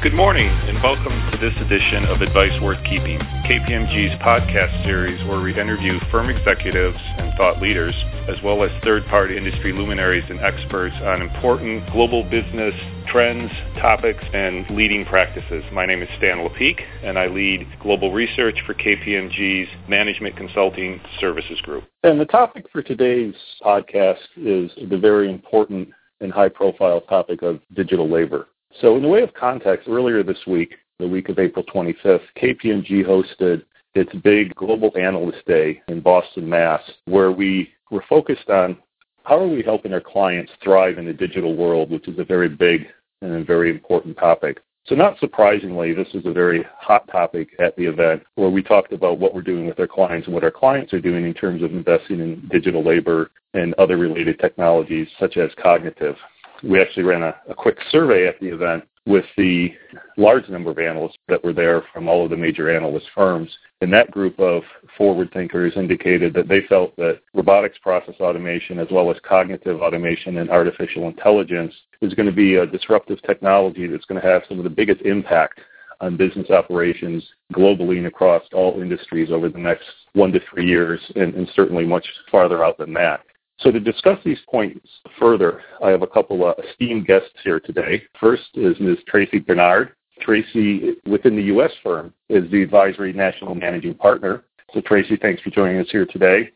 Good morning, and welcome to this edition of Advice Worth Keeping, KPMG's podcast series where we interview firm executives and thought leaders, as well as third-party industry luminaries and experts on important global business trends, topics, and leading practices. My name is Stan Lepeak, and I lead global research for KPMG's Management Consulting Services Group. And the topic for today's podcast is the very important and high-profile topic of digital labor. So, in the way of context, earlier this week, the week of April 25th, KPMG hosted its big global analyst day in Boston, Mass, where we were focused on how are we helping our clients thrive in the digital world, which is a very big and a very important topic. So, not surprisingly, this is a very hot topic at the event where we talked about what we're doing with our clients and what our clients are doing in terms of investing in digital labor and other related technologies such as cognitive we actually ran a, a quick survey at the event with the large number of analysts that were there from all of the major analyst firms. And that group of forward thinkers indicated that they felt that robotics process automation, as well as cognitive automation and artificial intelligence, is going to be a disruptive technology that's going to have some of the biggest impact on business operations globally and across all industries over the next one to three years, and, and certainly much farther out than that. So to discuss these points further, I have a couple of esteemed guests here today. First is Ms. Tracy Benard. Tracy, within the U.S. firm, is the advisory national managing partner. So Tracy, thanks for joining us here today.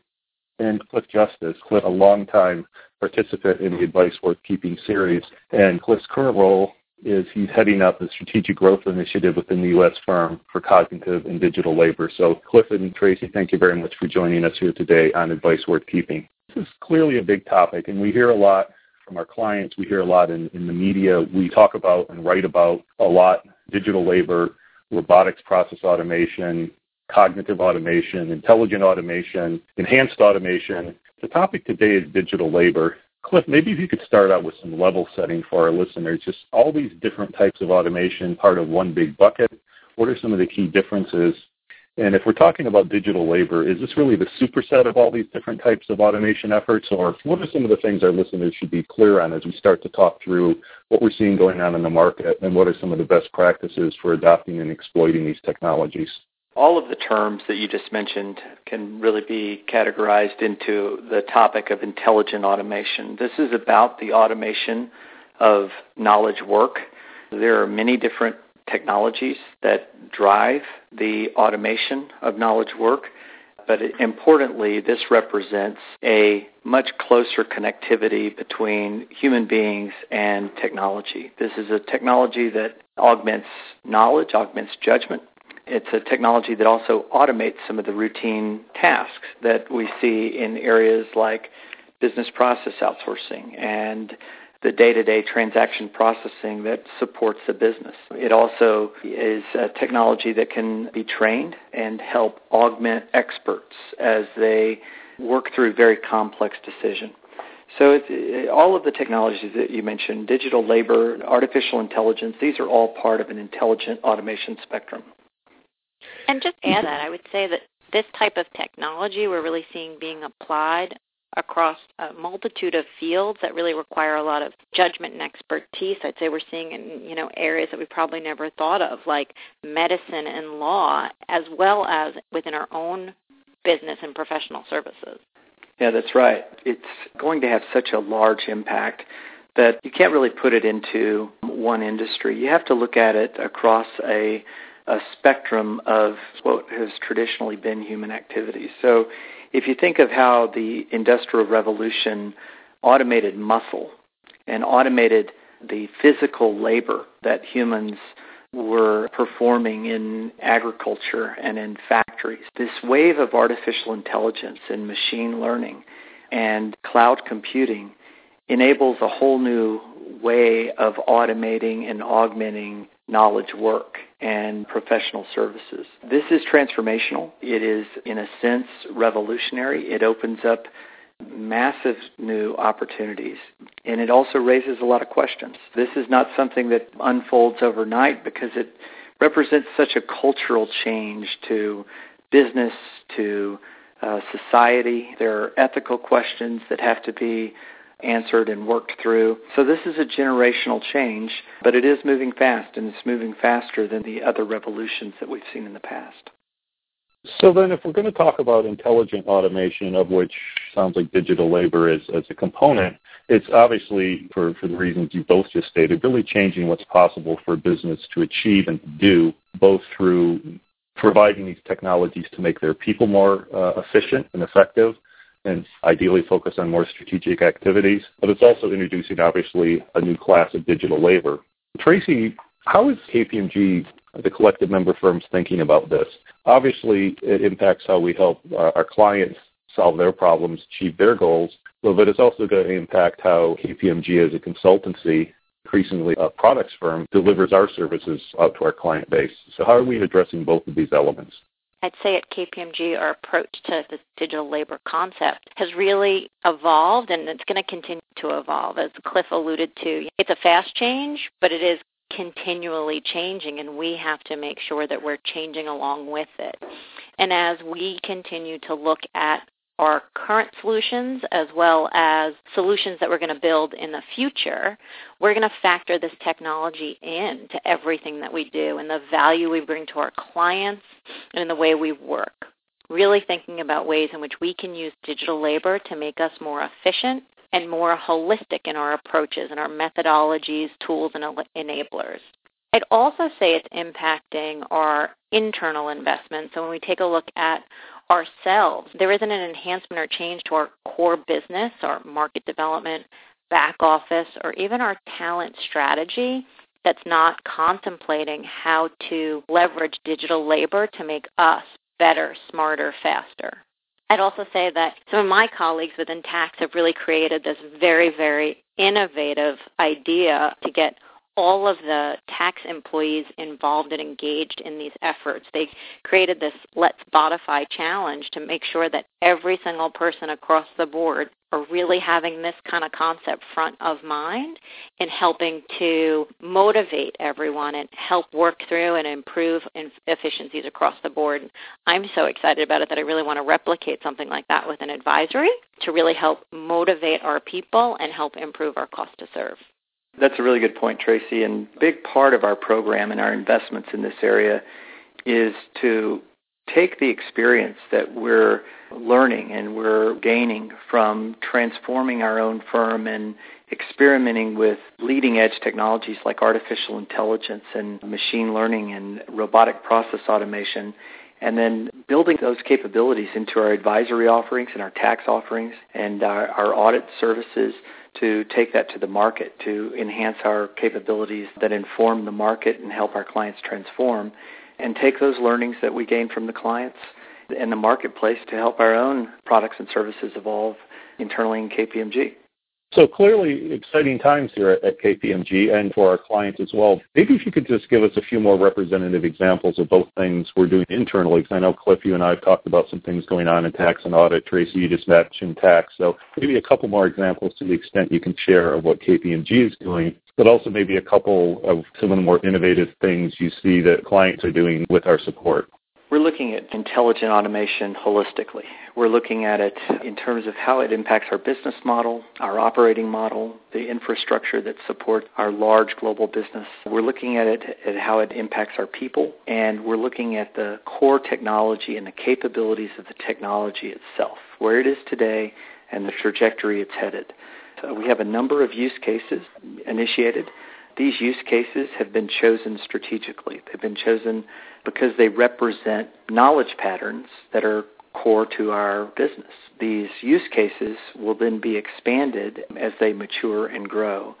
And Cliff Justice, Cliff, a longtime participant in the Advice Worth Keeping series. And Cliff's current role is he's heading up the strategic growth initiative within the U.S. firm for cognitive and digital labor. So Cliff and Tracy, thank you very much for joining us here today on Advice Worth Keeping. This is clearly a big topic, and we hear a lot from our clients. We hear a lot in, in the media. We talk about and write about a lot digital labor, robotics process automation, cognitive automation, intelligent automation, enhanced automation. The topic today is digital labor. Cliff, maybe if you could start out with some level setting for our listeners, just all these different types of automation part of one big bucket. What are some of the key differences and if we're talking about digital labor, is this really the superset of all these different types of automation efforts, or what are some of the things our listeners should be clear on as we start to talk through what we're seeing going on in the market and what are some of the best practices for adopting and exploiting these technologies? All of the terms that you just mentioned can really be categorized into the topic of intelligent automation. This is about the automation of knowledge work. There are many different technologies that drive the automation of knowledge work. But importantly, this represents a much closer connectivity between human beings and technology. This is a technology that augments knowledge, augments judgment. It's a technology that also automates some of the routine tasks that we see in areas like business process outsourcing and the day-to-day transaction processing that supports the business. It also is a technology that can be trained and help augment experts as they work through very complex decisions. So it's, all of the technologies that you mentioned, digital labor, artificial intelligence, these are all part of an intelligent automation spectrum. And just to add that, I would say that this type of technology we're really seeing being applied across a multitude of fields that really require a lot of judgment and expertise. I'd say we're seeing in you know areas that we probably never thought of, like medicine and law, as well as within our own business and professional services. Yeah, that's right. It's going to have such a large impact that you can't really put it into one industry. You have to look at it across a a spectrum of what has traditionally been human activities. So if you think of how the Industrial Revolution automated muscle and automated the physical labor that humans were performing in agriculture and in factories, this wave of artificial intelligence and machine learning and cloud computing enables a whole new way of automating and augmenting knowledge work and professional services. This is transformational. It is, in a sense, revolutionary. It opens up massive new opportunities, and it also raises a lot of questions. This is not something that unfolds overnight because it represents such a cultural change to business, to uh, society. There are ethical questions that have to be answered and worked through. So this is a generational change, but it is moving fast, and it's moving faster than the other revolutions that we've seen in the past. So then if we're going to talk about intelligent automation, of which sounds like digital labor is as a component, it's obviously, for, for the reasons you both just stated, really changing what's possible for business to achieve and do, both through providing these technologies to make their people more uh, efficient and effective, and ideally focus on more strategic activities. But it's also introducing, obviously, a new class of digital labor. Tracy, how is KPMG, the collective member firms, thinking about this? Obviously, it impacts how we help uh, our clients solve their problems, achieve their goals, but it's also going to impact how KPMG as a consultancy, increasingly a products firm, delivers our services out to our client base. So how are we addressing both of these elements? I'd say at KPMG, our approach to the digital labor concept has really evolved and it's going to continue to evolve. As Cliff alluded to, it's a fast change, but it is continually changing and we have to make sure that we're changing along with it. And as we continue to look at our current solutions as well as solutions that we're going to build in the future, we're going to factor this technology in to everything that we do and the value we bring to our clients and in the way we work. Really thinking about ways in which we can use digital labor to make us more efficient and more holistic in our approaches and our methodologies, tools, and enablers. I'd also say it's impacting our internal investments. So when we take a look at ourselves. There isn't an enhancement or change to our core business, our market development, back office, or even our talent strategy that's not contemplating how to leverage digital labor to make us better, smarter, faster. I'd also say that some of my colleagues within tax have really created this very, very innovative idea to get all of the tax employees involved and engaged in these efforts. They created this Let's Botify challenge to make sure that every single person across the board are really having this kind of concept front of mind and helping to motivate everyone and help work through and improve efficiencies across the board. I'm so excited about it that I really want to replicate something like that with an advisory to really help motivate our people and help improve our cost to serve. That's a really good point, Tracy. And a big part of our program and our investments in this area is to take the experience that we're learning and we're gaining from transforming our own firm and experimenting with leading edge technologies like artificial intelligence and machine learning and robotic process automation and then building those capabilities into our advisory offerings and our tax offerings and our, our audit services to take that to the market to enhance our capabilities that inform the market and help our clients transform and take those learnings that we gain from the clients and the marketplace to help our own products and services evolve internally in KPMG. So clearly exciting times here at KPMG and for our clients as well. Maybe if you could just give us a few more representative examples of both things we're doing internally, because I know Cliff, you and I have talked about some things going on in tax and audit. Tracy, you just mentioned tax. So maybe a couple more examples to the extent you can share of what KPMG is doing, but also maybe a couple of some of the more innovative things you see that clients are doing with our support. We're looking at intelligent automation holistically. We're looking at it in terms of how it impacts our business model, our operating model, the infrastructure that supports our large global business. We're looking at it at how it impacts our people, and we're looking at the core technology and the capabilities of the technology itself, where it is today and the trajectory it's headed. So we have a number of use cases initiated. These use cases have been chosen strategically. They've been chosen because they represent knowledge patterns that are core to our business. These use cases will then be expanded as they mature and grow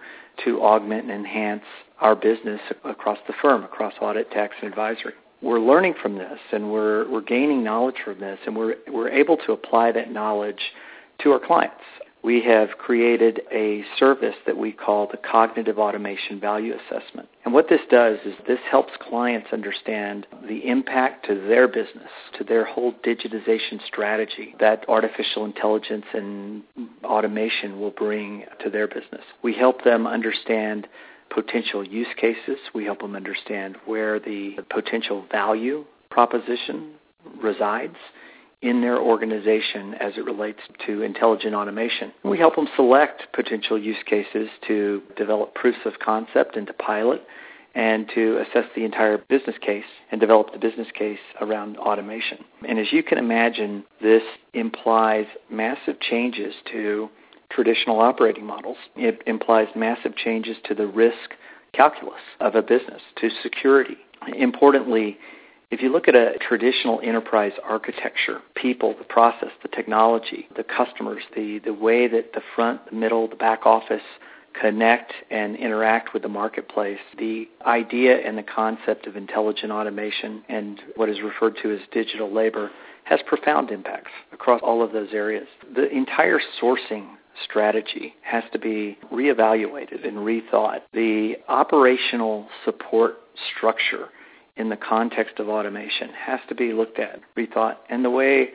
to augment and enhance our business across the firm, across audit, tax, and advisory. We're learning from this and we're, we're gaining knowledge from this and we're, we're able to apply that knowledge to our clients we have created a service that we call the Cognitive Automation Value Assessment. And what this does is this helps clients understand the impact to their business, to their whole digitization strategy that artificial intelligence and automation will bring to their business. We help them understand potential use cases. We help them understand where the potential value proposition resides in their organization as it relates to intelligent automation. We help them select potential use cases to develop proofs of concept and to pilot and to assess the entire business case and develop the business case around automation. And as you can imagine, this implies massive changes to traditional operating models. It implies massive changes to the risk calculus of a business, to security. Importantly, if you look at a traditional enterprise architecture, people, the process, the technology, the customers, the, the way that the front, the middle, the back office connect and interact with the marketplace, the idea and the concept of intelligent automation and what is referred to as digital labor has profound impacts across all of those areas. The entire sourcing strategy has to be reevaluated and rethought. The operational support structure in the context of automation has to be looked at, rethought, and the way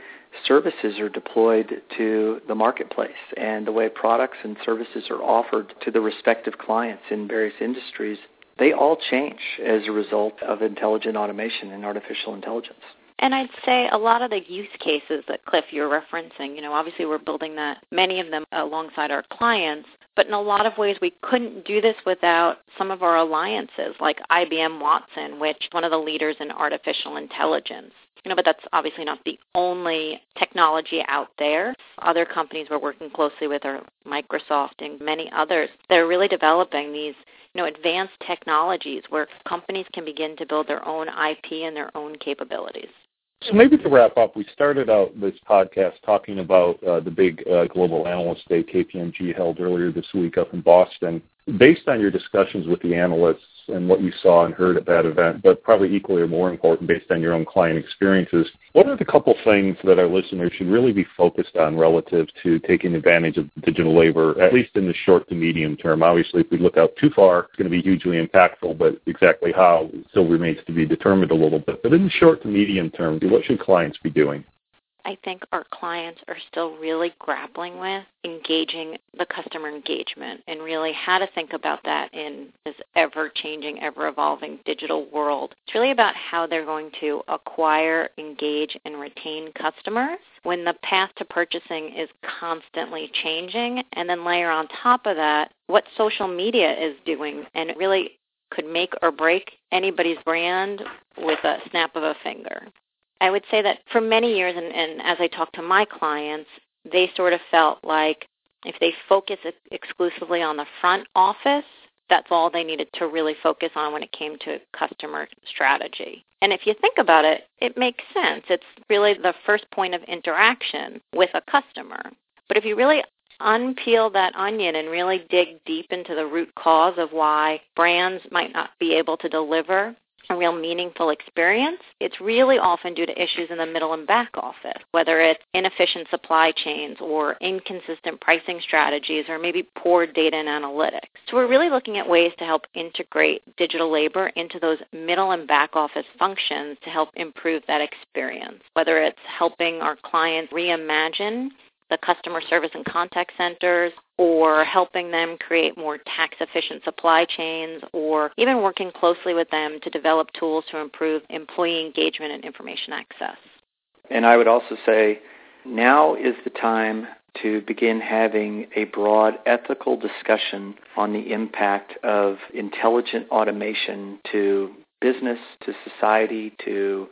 services are deployed to the marketplace and the way products and services are offered to the respective clients in various industries, they all change as a result of intelligent automation and artificial intelligence. And I'd say a lot of the use cases that Cliff you're referencing, you know, obviously we're building that many of them alongside our clients, but in a lot of ways we couldn't do this without some of our alliances like IBM Watson, which is one of the leaders in artificial intelligence. You know, but that's obviously not the only technology out there. Other companies we're working closely with are Microsoft and many others. They're really developing these you know, advanced technologies where companies can begin to build their own IP and their own capabilities. So maybe to wrap up, we started out this podcast talking about uh, the big uh, global analyst day KPMG held earlier this week up in Boston. Based on your discussions with the analysts, and what you saw and heard at that event, but probably equally or more important based on your own client experiences. What are the couple things that our listeners should really be focused on relative to taking advantage of digital labor, at least in the short to medium term? Obviously, if we look out too far, it's going to be hugely impactful, but exactly how still remains to be determined a little bit. But in the short to medium term, what should clients be doing? I think our clients are still really grappling with engaging the customer engagement and really how to think about that in this ever changing, ever evolving digital world. It's really about how they're going to acquire, engage, and retain customers when the path to purchasing is constantly changing. And then layer on top of that what social media is doing and it really could make or break anybody's brand with a snap of a finger. I would say that for many years, and, and as I talk to my clients, they sort of felt like if they focus exclusively on the front office, that's all they needed to really focus on when it came to customer strategy. And if you think about it, it makes sense. It's really the first point of interaction with a customer. But if you really unpeel that onion and really dig deep into the root cause of why brands might not be able to deliver a real meaningful experience, it's really often due to issues in the middle and back office, whether it's inefficient supply chains or inconsistent pricing strategies or maybe poor data and analytics. So we're really looking at ways to help integrate digital labor into those middle and back office functions to help improve that experience, whether it's helping our clients reimagine the customer service and contact centers or helping them create more tax efficient supply chains or even working closely with them to develop tools to improve employee engagement and information access. And I would also say now is the time to begin having a broad ethical discussion on the impact of intelligent automation to business, to society, to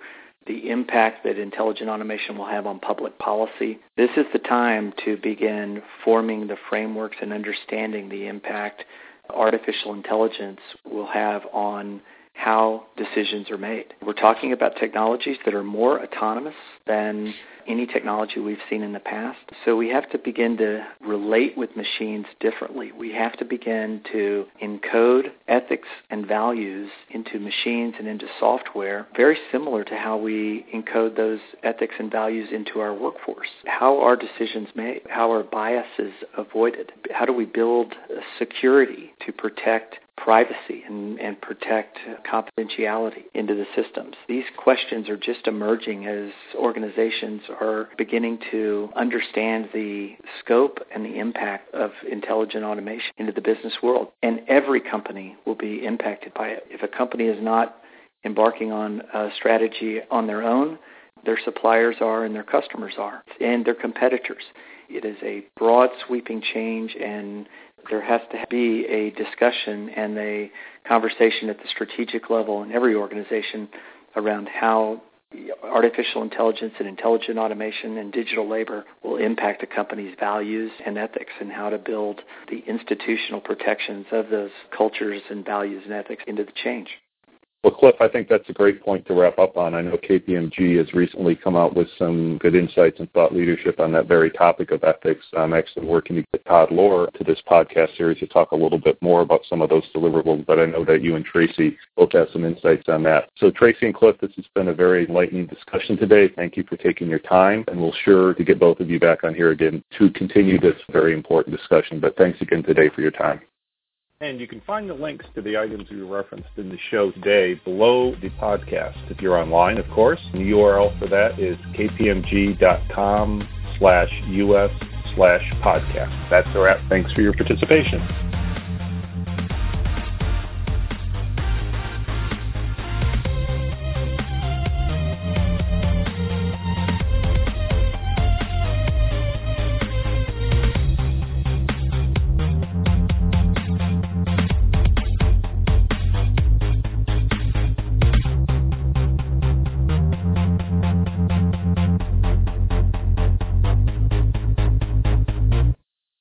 the impact that intelligent automation will have on public policy. This is the time to begin forming the frameworks and understanding the impact artificial intelligence will have on how decisions are made. We're talking about technologies that are more autonomous than any technology we've seen in the past. So we have to begin to relate with machines differently. We have to begin to encode ethics and values into machines and into software, very similar to how we encode those ethics and values into our workforce. How are decisions made? How are biases avoided? How do we build security to protect privacy and, and protect confidentiality into the systems. These questions are just emerging as organizations are beginning to understand the scope and the impact of intelligent automation into the business world. And every company will be impacted by it. If a company is not embarking on a strategy on their own, their suppliers are and their customers are, and their competitors. It is a broad, sweeping change, and there has to be a discussion and a conversation at the strategic level in every organization around how artificial intelligence and intelligent automation and digital labor will impact a company's values and ethics and how to build the institutional protections of those cultures and values and ethics into the change. Well, Cliff, I think that's a great point to wrap up on. I know KPMG has recently come out with some good insights and thought leadership on that very topic of ethics. I'm actually working to get Todd Lohr to this podcast series to talk a little bit more about some of those deliverables, but I know that you and Tracy both have some insights on that. So, Tracy and Cliff, this has been a very enlightening discussion today. Thank you for taking your time, and we'll sure to get both of you back on here again to continue this very important discussion. But thanks again today for your time. And you can find the links to the items we referenced in the show today below the podcast. If you're online, of course, the URL for that is kpmg.com slash us slash podcast. That's a wrap. Thanks for your participation.